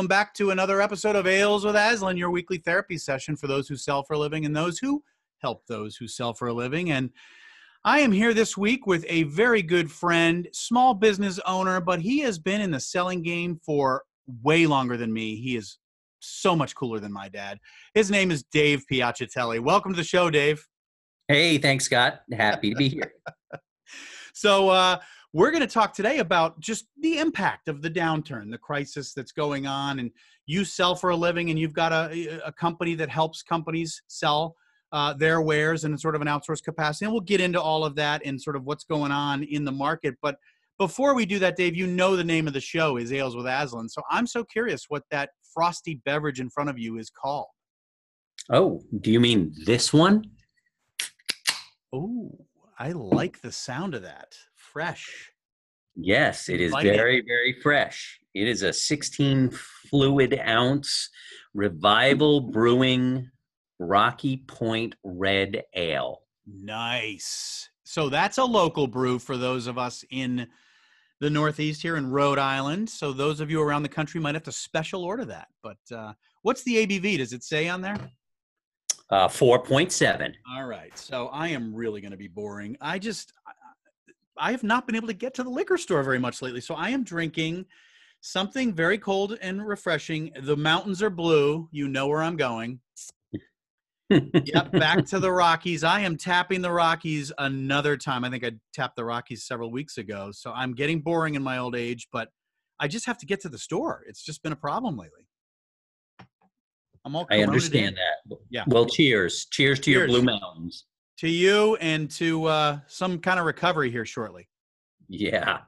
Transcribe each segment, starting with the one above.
welcome back to another episode of Ales with Aslan, your weekly therapy session for those who sell for a living and those who help those who sell for a living. And I am here this week with a very good friend, small business owner, but he has been in the selling game for way longer than me. He is so much cooler than my dad. His name is Dave Piacitelli. Welcome to the show, Dave. Hey, thanks, Scott. Happy to be here. so, uh, we're going to talk today about just the impact of the downturn, the crisis that's going on. And you sell for a living, and you've got a, a company that helps companies sell uh, their wares in sort of an outsourced capacity. And we'll get into all of that and sort of what's going on in the market. But before we do that, Dave, you know the name of the show is Ales with Aslan. So I'm so curious what that frosty beverage in front of you is called. Oh, do you mean this one? Oh, I like the sound of that fresh. Yes, it is very, very fresh. It is a 16 fluid ounce revival brewing Rocky Point Red Ale. Nice. So that's a local brew for those of us in the Northeast here in Rhode Island. So those of you around the country might have to special order that. But uh, what's the ABV? Does it say on there? Uh, 4.7. All right. So I am really going to be boring. I just, I have not been able to get to the liquor store very much lately. So I am drinking something very cold and refreshing. The mountains are blue. You know where I'm going. yep, back to the Rockies. I am tapping the Rockies another time. I think I tapped the Rockies several weeks ago. So I'm getting boring in my old age, but I just have to get to the store. It's just been a problem lately. I'm all I understand in. that. Yeah. Well, cheers. Cheers to cheers. your Blue Mountains to you and to uh, some kind of recovery here shortly. Yeah.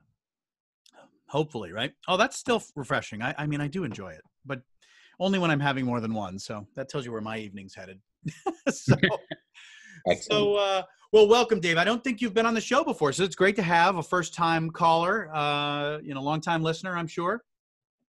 Hopefully, right? Oh, that's still refreshing. I, I mean, I do enjoy it, but only when I'm having more than one. So that tells you where my evening's headed. so, so uh, well, welcome, Dave. I don't think you've been on the show before, so it's great to have a first-time caller. Uh, you know, long-time listener, I'm sure.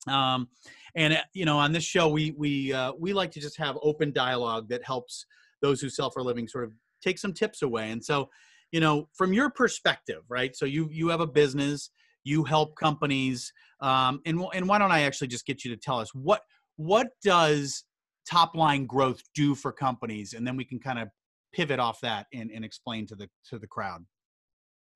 Um, and uh, you know, on this show, we we uh, we like to just have open dialogue that helps those who sell for a living sort of take some tips away. And so, you know, from your perspective, right? So you you have a business, you help companies, um, and and why don't I actually just get you to tell us what what does top line growth do for companies, and then we can kind of pivot off that and, and explain to the to the crowd.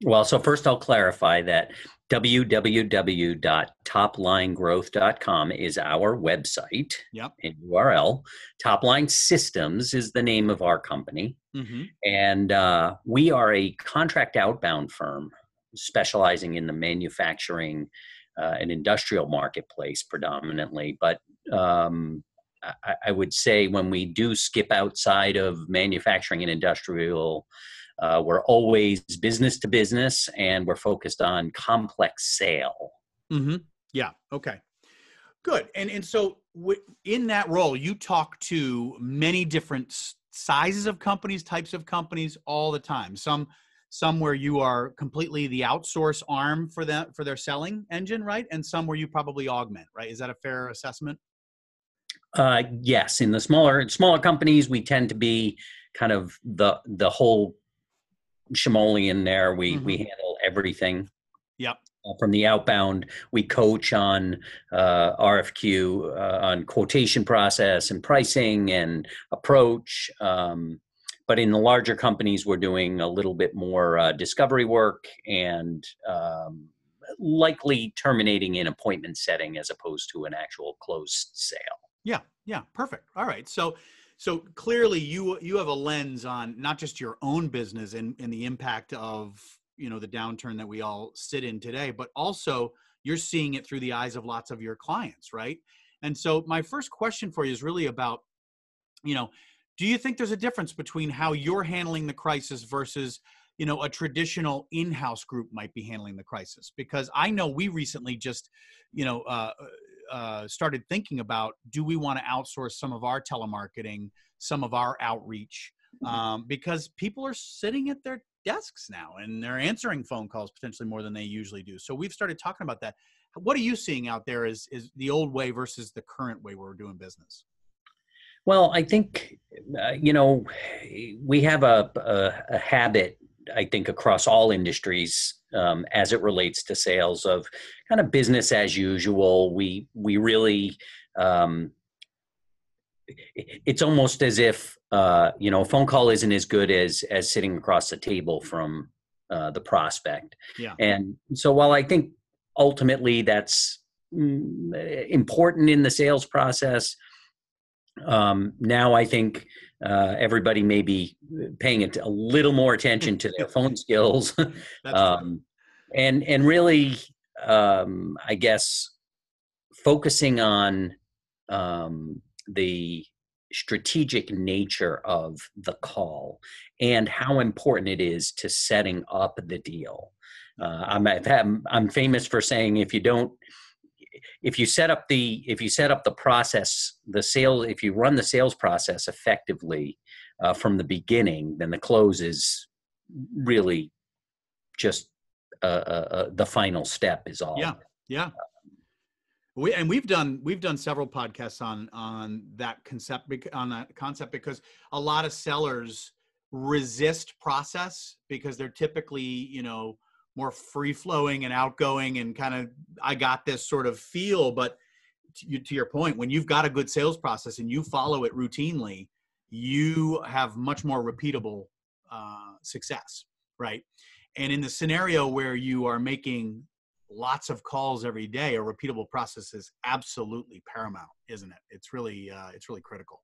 Well, so first I'll clarify that www.toplinegrowth.com is our website yep. and URL. Topline Systems is the name of our company. Mm-hmm. And uh, we are a contract outbound firm specializing in the manufacturing uh, and industrial marketplace predominantly. But um, I, I would say when we do skip outside of manufacturing and industrial, uh, we're always business to business and we're focused on complex sale. Mm-hmm. Yeah. Okay. Good. And and so w- in that role, you talk to many different sizes of companies, types of companies all the time. Some some where you are completely the outsource arm for them for their selling engine, right? And some where you probably augment, right? Is that a fair assessment? Uh, yes. In the smaller smaller companies, we tend to be kind of the the whole Shimoleon there. We mm-hmm. we handle everything. Yep. Uh, from the outbound, we coach on uh, RFQ, uh, on quotation process and pricing and approach. Um, but in the larger companies, we're doing a little bit more uh, discovery work and um, likely terminating in appointment setting as opposed to an actual closed sale. Yeah, yeah, perfect. All right, so so clearly you you have a lens on not just your own business and, and the impact of you know the downturn that we all sit in today but also you're seeing it through the eyes of lots of your clients right? And so my first question for you is really about you know do you think there's a difference between how you're handling the crisis versus you know a traditional in-house group might be handling the crisis? Because i know we recently just you know uh, uh, started thinking about do we want to outsource some of our telemarketing, some of our outreach, mm-hmm. um, because people are sitting at their desks now and they're answering phone calls potentially more than they usually do. So we've started talking about that. What are you seeing out there is, is the old way versus the current way we're doing business? Well, I think, uh, you know, we have a, a, a habit I think across all industries um, as it relates to sales of kind of business as usual. We we really um, it's almost as if uh, you know a phone call isn't as good as as sitting across the table from uh, the prospect. Yeah. And so while I think ultimately that's mm, important in the sales process, um, now I think uh, everybody may be paying it a little more attention to their phone skills, um, and and really, um, I guess, focusing on um, the strategic nature of the call and how important it is to setting up the deal. Uh, I'm, I'm famous for saying if you don't if you set up the if you set up the process the sales if you run the sales process effectively uh, from the beginning then the close is really just uh, uh, uh the final step is all yeah yeah we, and we've done we've done several podcasts on on that concept on that concept because a lot of sellers resist process because they're typically you know more free flowing and outgoing and kind of I got this sort of feel. But to, to your point, when you've got a good sales process and you follow it routinely, you have much more repeatable uh, success, right? And in the scenario where you are making lots of calls every day, a repeatable process is absolutely paramount, isn't it? It's really uh, it's really critical.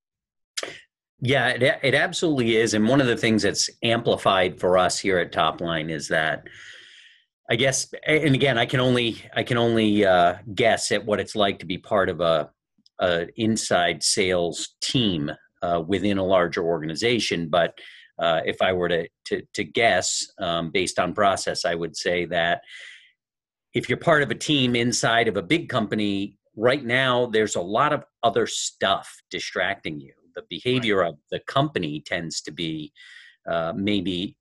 Yeah, it, it absolutely is. And one of the things that's amplified for us here at Topline is that I guess, and again, I can only I can only uh, guess at what it's like to be part of a, a inside sales team uh, within a larger organization. But uh, if I were to to, to guess um, based on process, I would say that if you're part of a team inside of a big company, right now there's a lot of other stuff distracting you. The behavior right. of the company tends to be uh, maybe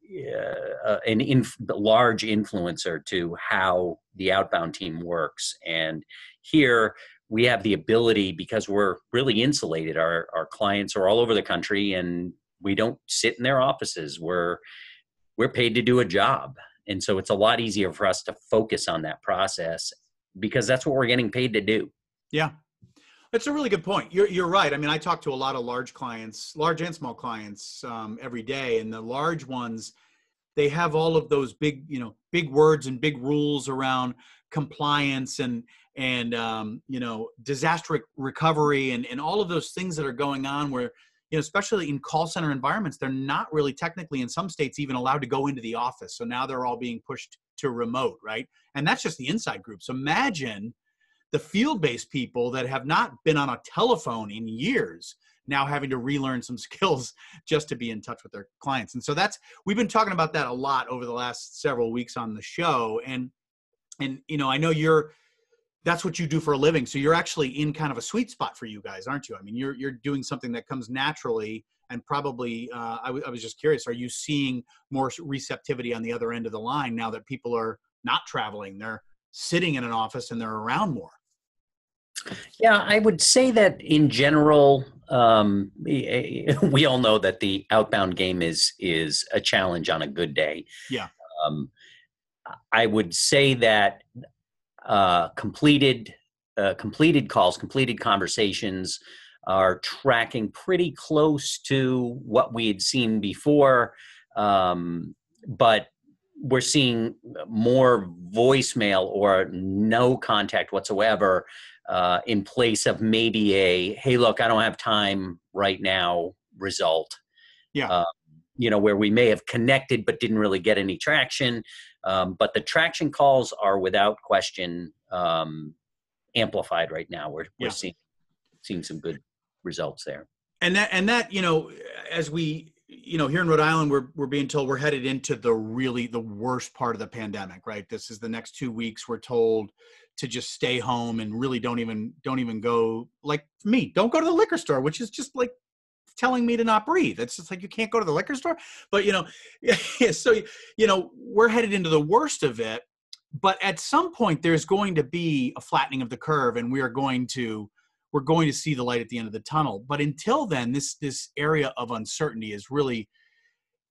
uh, an inf- large influencer to how the outbound team works. And here we have the ability because we're really insulated. Our our clients are all over the country, and we don't sit in their offices. We're we're paid to do a job, and so it's a lot easier for us to focus on that process because that's what we're getting paid to do. Yeah, that's a really good point. You're, you're right. I mean, I talk to a lot of large clients, large and small clients um, every day, and the large ones, they have all of those big, you know, big words and big rules around compliance and and um, you know disaster recovery and and all of those things that are going on where you know especially in call center environments they're not really technically in some states even allowed to go into the office. So now they're all being pushed to remote right? And that's just the inside groups imagine the field-based people that have not been on a telephone in years now having to relearn some skills just to be in touch with their clients. And so that's we've been talking about that a lot over the last several weeks on the show. And and you know i know you're that's what you do for a living so you're actually in kind of a sweet spot for you guys aren't you i mean you're you're doing something that comes naturally and probably uh, I, w- I was just curious are you seeing more receptivity on the other end of the line now that people are not traveling they're sitting in an office and they're around more yeah, I would say that in general, um, we all know that the outbound game is is a challenge on a good day. Yeah. Um, I would say that uh, completed uh, completed calls, completed conversations are tracking pretty close to what we had seen before, um, but we're seeing more voicemail or no contact whatsoever uh, in place of maybe a hey look i don't have time right now result. Yeah. Uh, you know where we may have connected but didn't really get any traction um, but the traction calls are without question um, amplified right now. We're, we're seeing seeing some good results there. And that and that you know as we you know here in rhode island we're, we're being told we're headed into the really the worst part of the pandemic right? This is the next two weeks we're told to just stay home and really don't even don't even go like me don't go to the liquor store which is just like telling me to not breathe. It's just like you can't go to the liquor store. But you know so you know we're headed into the worst of it. But at some point there's going to be a flattening of the curve and we are going to we're going to see the light at the end of the tunnel. But until then this this area of uncertainty is really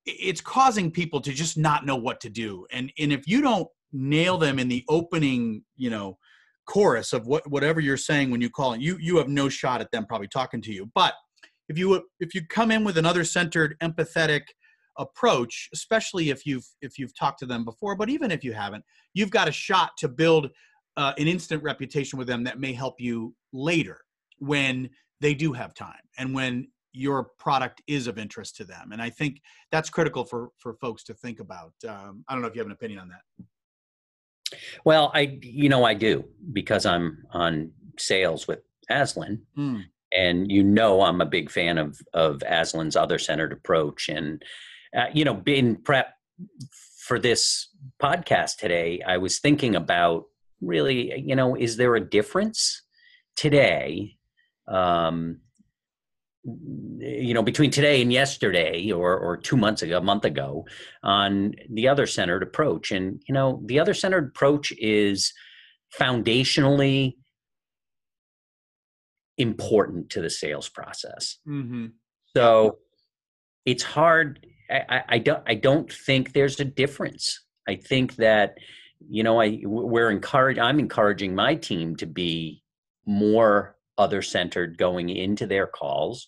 it's causing people to just not know what to do. And and if you don't nail them in the opening you know chorus of what whatever you're saying when you call it you you have no shot at them probably talking to you. But if you if you come in with another centered empathetic approach especially if you've if you've talked to them before but even if you haven't you've got a shot to build uh, an instant reputation with them that may help you later when they do have time and when your product is of interest to them. And i think that's critical for for folks to think about. Um, i don't know if you have an opinion on that. Well, I you know I do because I'm on sales with Aslan, mm. And you know I'm a big fan of of Aslan's other centered approach, and uh, you know being prep for this podcast today, I was thinking about really you know is there a difference today um, you know between today and yesterday or or 2 months ago a month ago on the other centered approach? And you know the other centered approach is foundationally important to the sales process mm-hmm. so it's hard I, I don't i don't think there's a difference i think that you know i we're encouraged i'm encouraging my team to be more other centered going into their calls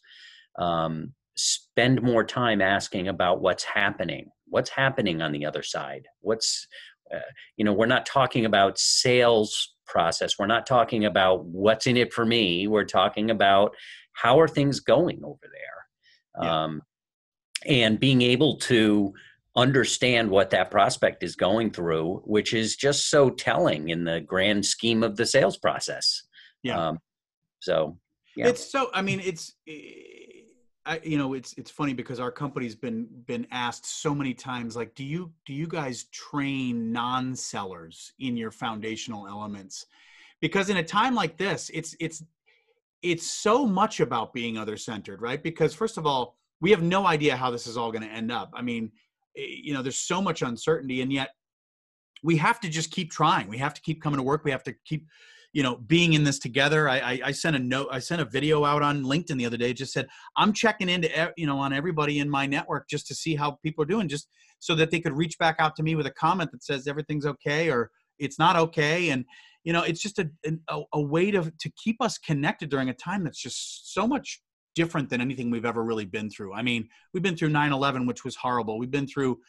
um, spend more time asking about what's happening what's happening on the other side what's uh, you know we're not talking about sales process we're not talking about what's in it for me we're talking about how are things going over there yeah. um, and being able to understand what that prospect is going through which is just so telling in the grand scheme of the sales process yeah um, so yeah. It's so. I mean, it's. Eh, I, you know, it's it's funny because our company's been been asked so many times, like, do you do you guys train non-sellers in your foundational elements? Because in a time like this, it's it's it's so much about being other centered, right? Because first of all, we have no idea how this is all going to end up. I mean, eh, you know, there's so much uncertainty, and yet we have to just keep trying. We have to keep coming to work. We have to keep you know being in this together I, I, I sent a note i sent a video out on linkedin the other day just said i'm checking into you know on everybody in my network just to see how people are doing just so that they could reach back out to me with a comment that says everything's okay or it's not okay. And you know it's just a, a, a way to to keep us connected during a time that's just so much different than anything we've ever really been through. I mean we've been through 9-11 which was horrible. We've been through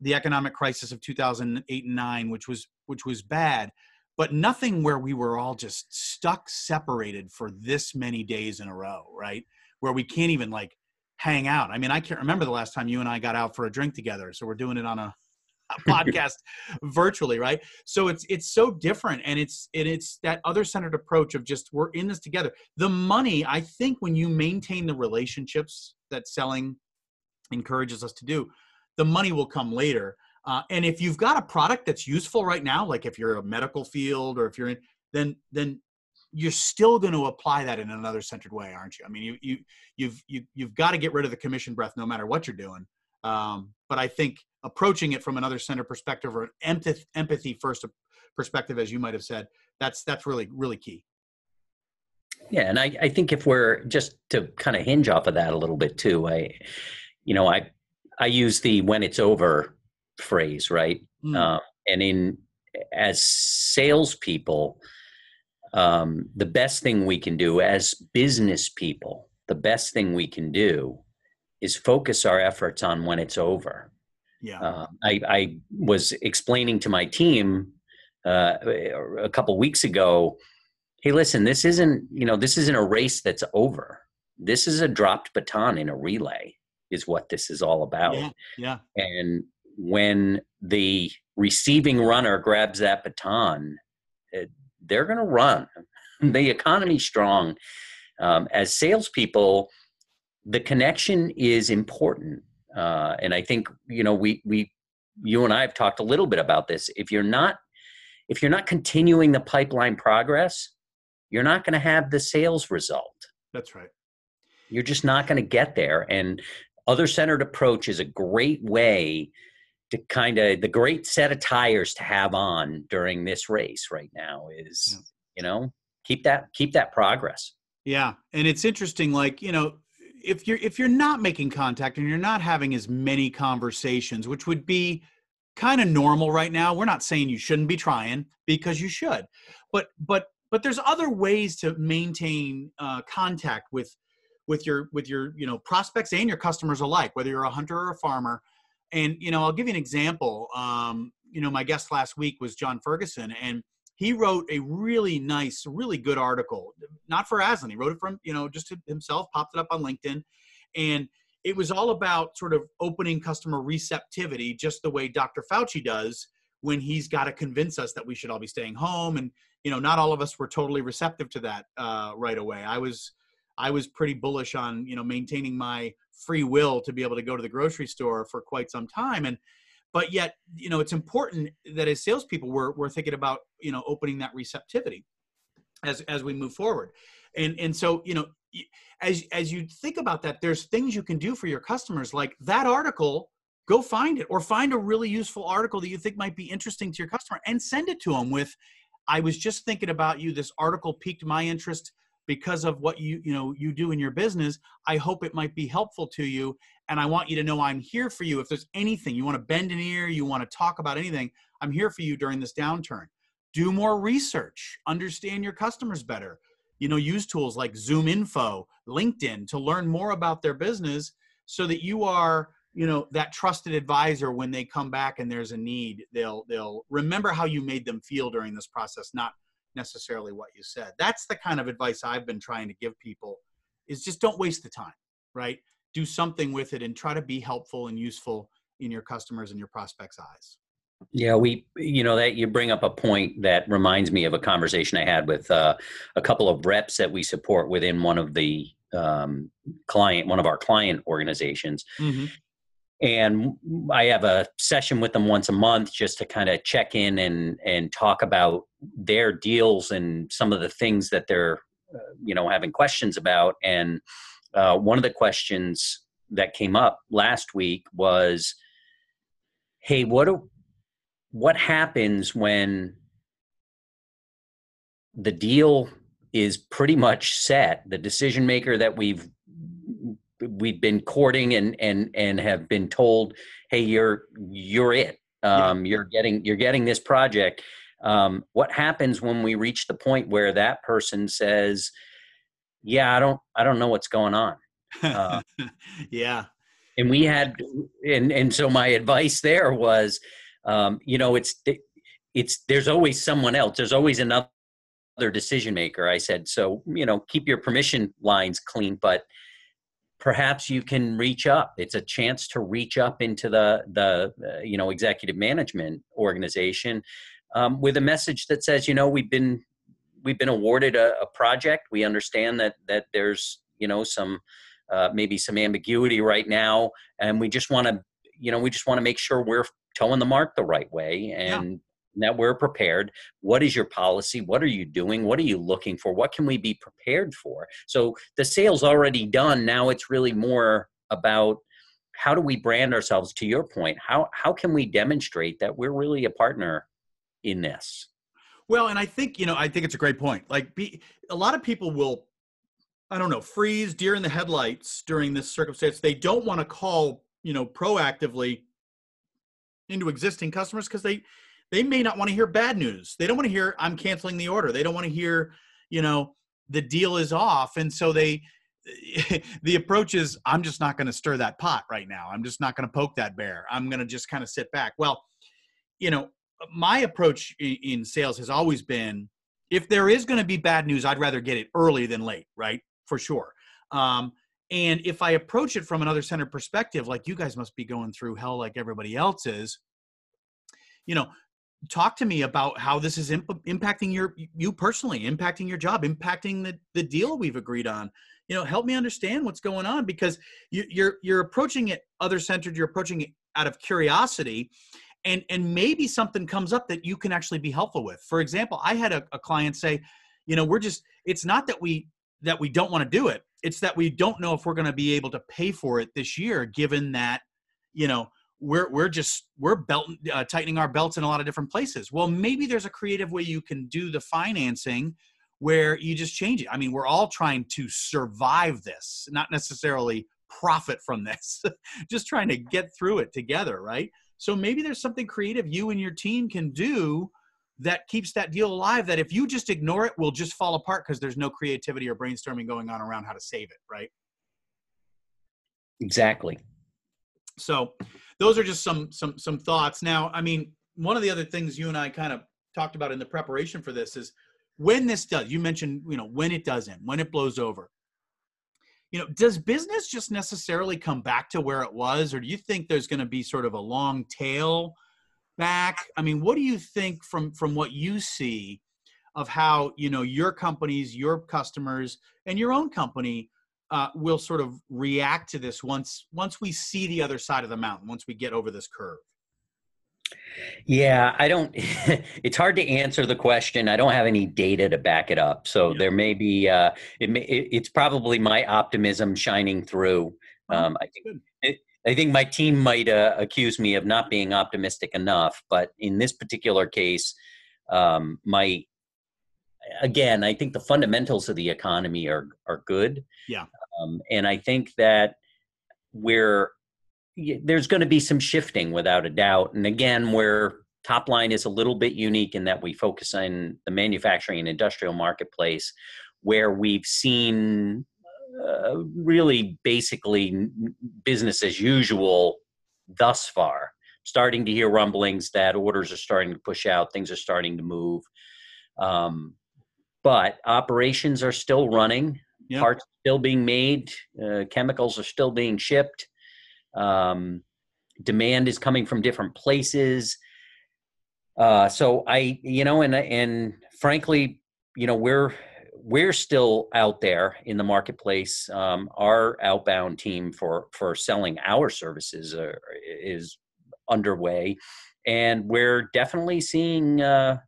the economic crisis of 2008 and 9 which was which was bad but nothing where we were all just stuck separated for this many days in a row right? Where we can't even like hang out. I mean i can't remember the last time you and i got out for a drink together so we're doing it on a, a podcast virtually right? So it's it's so different and it's and it's that other centered approach of just we're in this together. The money i think when you maintain the relationships that selling encourages us to do the money will come later uh, and if you've got a product that's useful right now, like if you're a medical field or if you're in, then then you're still going to apply that in another centered way, aren't you? I mean, you you you've you, you've got to get rid of the commission breath no matter what you're doing. Um, but I think approaching it from another center perspective or an empathy, empathy first perspective, as you might have said, that's that's really really key. Yeah, and I, I think if we're just to kind of hinge off of that a little bit too, I, you know, I I use the when it's over phrase, right? Mm. Uh, and in as salespeople, um, the best thing we can do as business people, the best thing we can do is focus our efforts on when it's over. Yeah. Uh, I, I, was explaining to my team uh, a couple weeks ago. Hey, listen, this isn't you know this isn't a race that's over. This is a dropped baton in a relay. Is what this is all about. Yeah. yeah. And when the receiving runner grabs that baton, eh, they're going to run. the economy's strong. Um, as salespeople, the connection is important, uh, and I think you know we we you and I have talked a little bit about this. If you're not if you're not continuing the pipeline progress, you're not going to have the sales result. That's right. You're just not going to get there. And other centered approach is a great way to kind of the great set of tires to have on during this race right now is yeah. you know keep that keep that progress yeah and it's interesting like you know if you're if you're not making contact and you're not having as many conversations which would be kind of normal right now. We're not saying you shouldn't be trying because you should, but but but there's other ways to maintain uh, contact with with your with your you know prospects and your customers alike, whether you're a hunter or a farmer. And you know, I'll give you an example. Um, you know, my guest last week was John Ferguson, and he wrote a really nice, really good article, not for Aslan. He wrote it from, you know, just himself, popped it up on LinkedIn. And it was all about sort of opening customer receptivity, just the way Dr. Fauci does when he's got to convince us that we should all be staying home. And, you know, not all of us were totally receptive to that uh, right away. I was, I was pretty bullish on, you know, maintaining my free will to be able to go to the grocery store for quite some time. And, but yet you know it's important that as salespeople we're, we're thinking about you know opening that receptivity as as we move forward and and so you know as as you think about that there's things you can do for your customers like that article go find it or find a really useful article that you think might be interesting to your customer and send it to them with i was just thinking about you this article piqued my interest because of what you you know you do in your business i hope it might be helpful to you and i want you to know i'm here for you. If there's anything you want to bend an ear you want to talk about anything i'm here for you during this downturn. Do more research understand your customers better. You know use tools like zoom info linkedin to learn more about their business so that you are you know that trusted advisor when they come back and there's a need they'll they'll remember how you made them feel during this process not necessarily what you said. That's the kind of advice I've been trying to give people is just don't waste the time, right? Do something with it and try to be helpful and useful in your customers and your prospects' eyes. Yeah, we, you know, that you bring up a point that reminds me of a conversation I had with uh, a couple of reps that we support within one of the um, client, one of our client organizations. Mm-hmm and I have a session with them once a month just to kind of check in and and talk about their deals and some of the things that they're uh, you know having questions about. And uh, one of the questions that came up last week was hey what do, what happens when the deal is pretty much set? The decision maker that we've we've been courting and and and have been told hey you're you're it. Um, yeah. you're getting you're getting this project. Um, what happens when we reach the point where that person says yeah i don't i don't know what's going on. Uh, yeah. and we had and and so my advice there was um, you know it's it's there's always someone else. There's always another decision maker. I said so you know keep your permission lines clean but perhaps you can reach up. It's a chance to reach up into the the uh, you know executive management organization um, with a message that says you know we've been we've been awarded a, a project. We understand that that there's you know some uh, maybe some ambiguity right now and we just want to you know we just want to make sure we're toeing the mark the right way and that we're prepared. What is your policy? What are you doing? What are you looking for? What can we be prepared for? So the sale's already done. Now it's really more about how do we brand ourselves to your point how how can we demonstrate that we're really a partner in this? Well and i think you know i think it's a great point. Like be, a lot of people will i don't know freeze deer in the headlights during this circumstance. They don't want to call you know proactively into existing customers because they they may not want to hear bad news. They don't want to hear I'm canceling the order. They don't want to hear, you know, the deal is off. And so they the approach is I'm just not going to stir that pot right now. I'm just not going to poke that bear. I'm going to just kind of sit back. Well, you know, my approach in sales has always been if there is going to be bad news, I'd rather get it early than late, right? For sure. Um, and if I approach it from another center perspective, like you guys must be going through hell like everybody else is, you know, talk to me about how this is imp- impacting your you personally impacting your job impacting the, the deal we've agreed on. You know help me understand what's going on because you, you're you're approaching it other centered you're approaching it out of curiosity and and maybe something comes up that you can actually be helpful with. For example i had a, a client say you know we're just it's not that we that we don't want to do it it's that we don't know if we're going to be able to pay for it this year given that you know we're we're just we're belt uh, tightening our belts in a lot of different places. Well, maybe there's a creative way you can do the financing where you just change it. I mean, we're all trying to survive this, not necessarily profit from this. just trying to get through it together, right? So maybe there's something creative you and your team can do that keeps that deal alive that if you just ignore it will just fall apart because there's no creativity or brainstorming going on around how to save it right exactly so those are just some some some thoughts. Now i mean one of the other things you and i kind of talked about in the preparation for this is when this does you mentioned you know when it doesn't when it blows over. You know does business just necessarily come back to where it was or do you think there's going to be sort of a long tail back? I mean what do you think from from what you see of how you know your companies your customers and your own company uh, will sort of react to this once once we see the other side of the mountain once we get over this curve. Yeah i don't it's hard to answer the question. I don't have any data to back it up. So yeah. there may be uh, it may, it, it's probably my optimism shining through. Oh, um, i think it, I think my team might uh, accuse me of not being optimistic enough, but in this particular case, um, my again, I think the fundamentals of the economy are are good. Yeah, um, and I think that we're there's going to be some shifting without a doubt. And again, where top line is a little bit unique in that we focus on the manufacturing and industrial marketplace, where we've seen uh, really basically business as usual thus far. Starting to hear rumblings that orders are starting to push out, things are starting to move. Um, but operations are still running, yep. parts still being made, uh, chemicals are still being shipped. Um, demand is coming from different places. Uh, so I, you know, and and frankly, you know, we're we're still out there in the marketplace. Um, our outbound team for for selling our services are, is underway, and we're definitely seeing. Uh,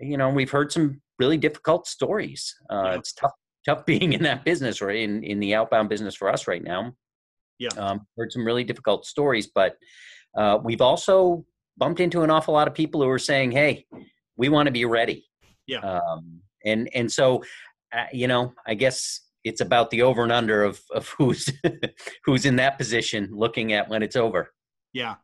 you know, we've heard some really difficult stories. Uh, yeah. It's tough tough being in that business or in in the outbound business for us right now. Yeah, um, heard some really difficult stories, but uh, we've also bumped into an awful lot of people who are saying, "Hey, we want to be ready." Yeah. Um, and and so uh, you know, I guess it's about the over and under of of who's who's in that position looking at when it's over. Yeah.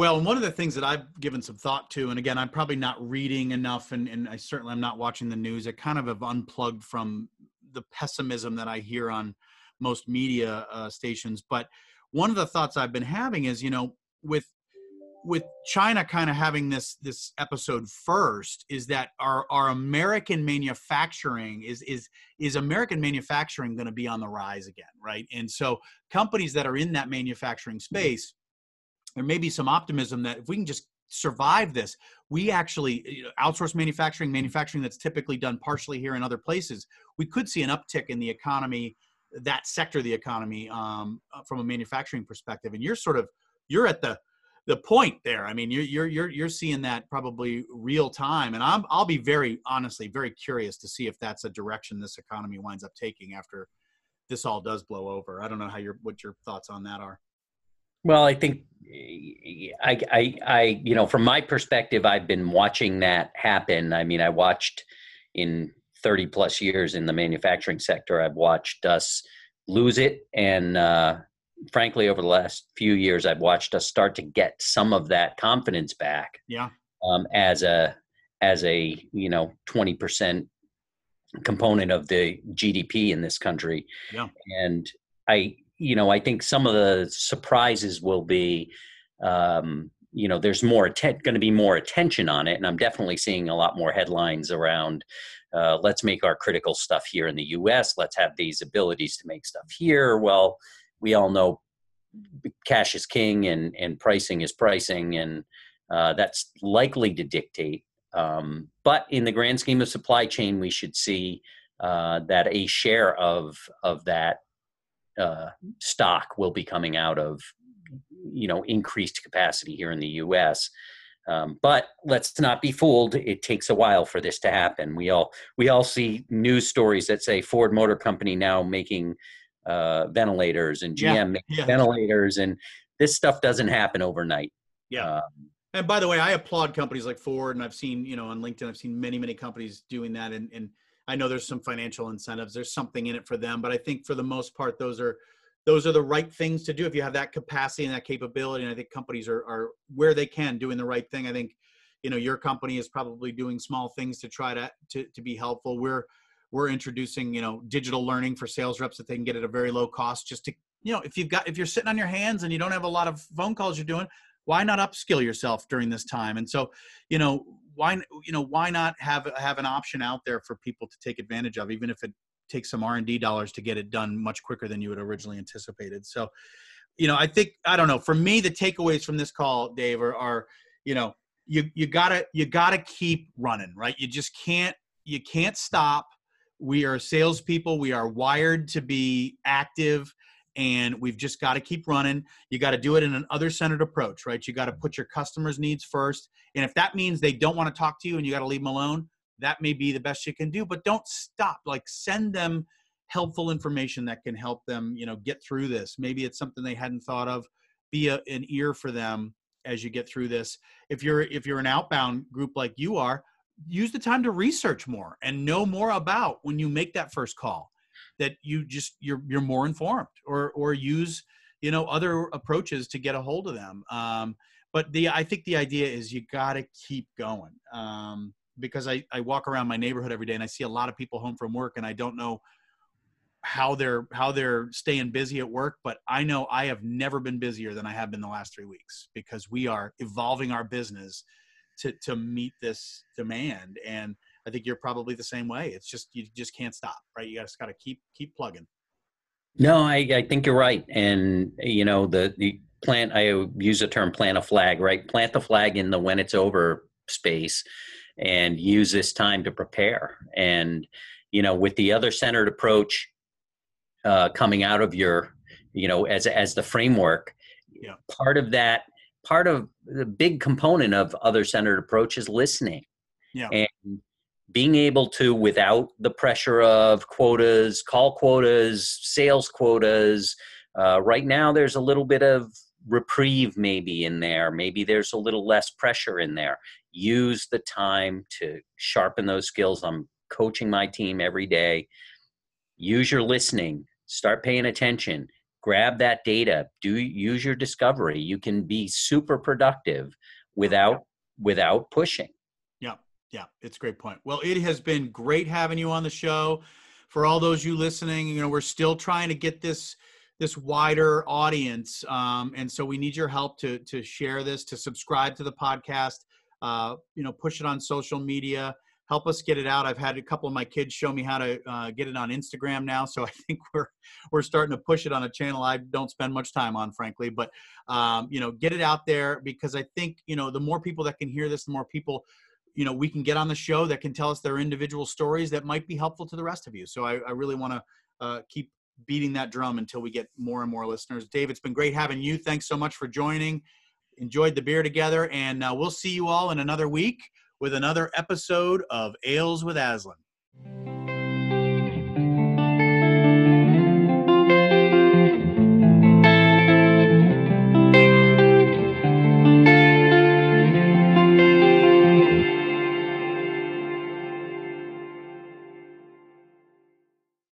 Well, and one of the things that I've given some thought to, and again, I'm probably not reading enough, and, and I certainly am not watching the news. I kind of have unplugged from the pessimism that I hear on most media uh, stations. But one of the thoughts I've been having is, you know, with with China kind of having this this episode first is that our our American manufacturing is is is American manufacturing going to be on the rise again, right? And so companies that are in that manufacturing space, there may be some optimism that if we can just survive this, we actually you know, outsource manufacturing, manufacturing that's typically done partially here in other places, we could see an uptick in the economy, that sector of the economy um, from a manufacturing perspective. And you're sort of you're at the the point there. I mean, you're you're you're you're seeing that probably real time, and I'm I'll be very honestly very curious to see if that's a direction this economy winds up taking after this all does blow over. I don't know how your what your thoughts on that are. Well, I think I, I, I, you know, from my perspective, I've been watching that happen. I mean, I watched in 30 plus years in the manufacturing sector, I've watched us lose it and uh, frankly, over the last few years, I've watched us start to get some of that confidence back. Yeah. Um, as a as a you know twenty percent component of the GDP in this country. Yeah. And I you know I think some of the surprises will be. Um, you know, there's more atten- going to be more attention on it, and I'm definitely seeing a lot more headlines around. Uh, let's make our critical stuff here in the U.S. Let's have these abilities to make stuff here. Well, we all know cash is king and and pricing is pricing and uh, that's likely to dictate um, but in the grand scheme of supply chain we should see uh, that a share of of that uh, stock will be coming out of you know increased capacity here in the us um, but let's not be fooled it takes a while for this to happen we all we all see news stories that say ford motor company now making uh, ventilators and GM yeah, yeah. ventilators, and this stuff doesn't happen overnight. Yeah. Um, and by the way, I applaud companies like Ford, and I've seen, you know, on LinkedIn, I've seen many, many companies doing that, and and I know there's some financial incentives. There's something in it for them, but I think for the most part, those are those are the right things to do if you have that capacity and that capability and i think companies are, are where they can doing the right thing i think you know your company is probably doing small things to try to to, to be helpful we're we're introducing you know digital learning for sales reps that they can get at a very low cost just to you know if you've got if you're sitting on your hands and you don't have a lot of phone calls you're doing why not upskill yourself during this time and so you know why you know why not have have an option out there for people to take advantage of even if it takes some r&d dollars to get it done much quicker than you had originally anticipated. So you know i think i don't know for me the takeaways from this call dave are, are you know you you gotta you gotta keep running right? You just can't you can't stop. We are salespeople. We are wired to be active and we've just got to keep running. You got to do it in an other centered approach, right? You got to put your customers' needs first. And if that means they don't want to talk to you and you got to leave them alone, that may be the best you can do, but don't stop. Like send them helpful information that can help them, you know, get through this. Maybe it's something they hadn't thought of. Be a, an ear for them as you get through this. If you're if you're an outbound group like you are, use the time to research more and know more about when you make that first call that you just you're you're more informed or or use you know other approaches to get a hold of them. Um, but the i think the idea is you got to keep going. Um, because I, I walk around my neighborhood every day and i see a lot of people home from work and i don't know how they're how they're staying busy at work but i know i have never been busier than i have been the last three weeks because we are evolving our business to to meet this demand. And I think you're probably the same way. It's just you just can't stop, right? You just got to keep keep plugging. No, I, I think you're right, and you know the the plant. I use the term plant a flag, right? Plant the flag in the when it's over space, and use this time to prepare. And you know, with the other centered approach uh, coming out of your, you know, as as the framework, yeah. part of that, part of the big component of other centered approach is listening. Yeah. And being able to without the pressure of quotas call quotas sales quotas uh, right now there's a little bit of reprieve maybe in there. Maybe there's a little less pressure in there. Use the time to sharpen those skills. I'm coaching my team every day. Use your listening. Start paying attention. Grab that data. Do use your discovery. You can be super productive without without pushing yeah, it's a great point. Well, it has been great having you on the show. For all those you listening, you know, we're still trying to get this this wider audience, um, and so we need your help to to share this, to subscribe to the podcast, uh, you know, push it on social media, help us get it out. I've had a couple of my kids show me how to uh, get it on Instagram now, so I think we're we're starting to push it on a channel I don't spend much time on, frankly. But um, you know, get it out there because I think you know the more people that can hear this, the more people you know we can get on the show that can tell us their individual stories that might be helpful to the rest of you. So i, I really want to uh, keep beating that drum until we get more and more listeners. Dave it's been great having you. Thanks so much for joining. Enjoyed the beer together and uh, we'll see you all in another week with another episode of ales with aslan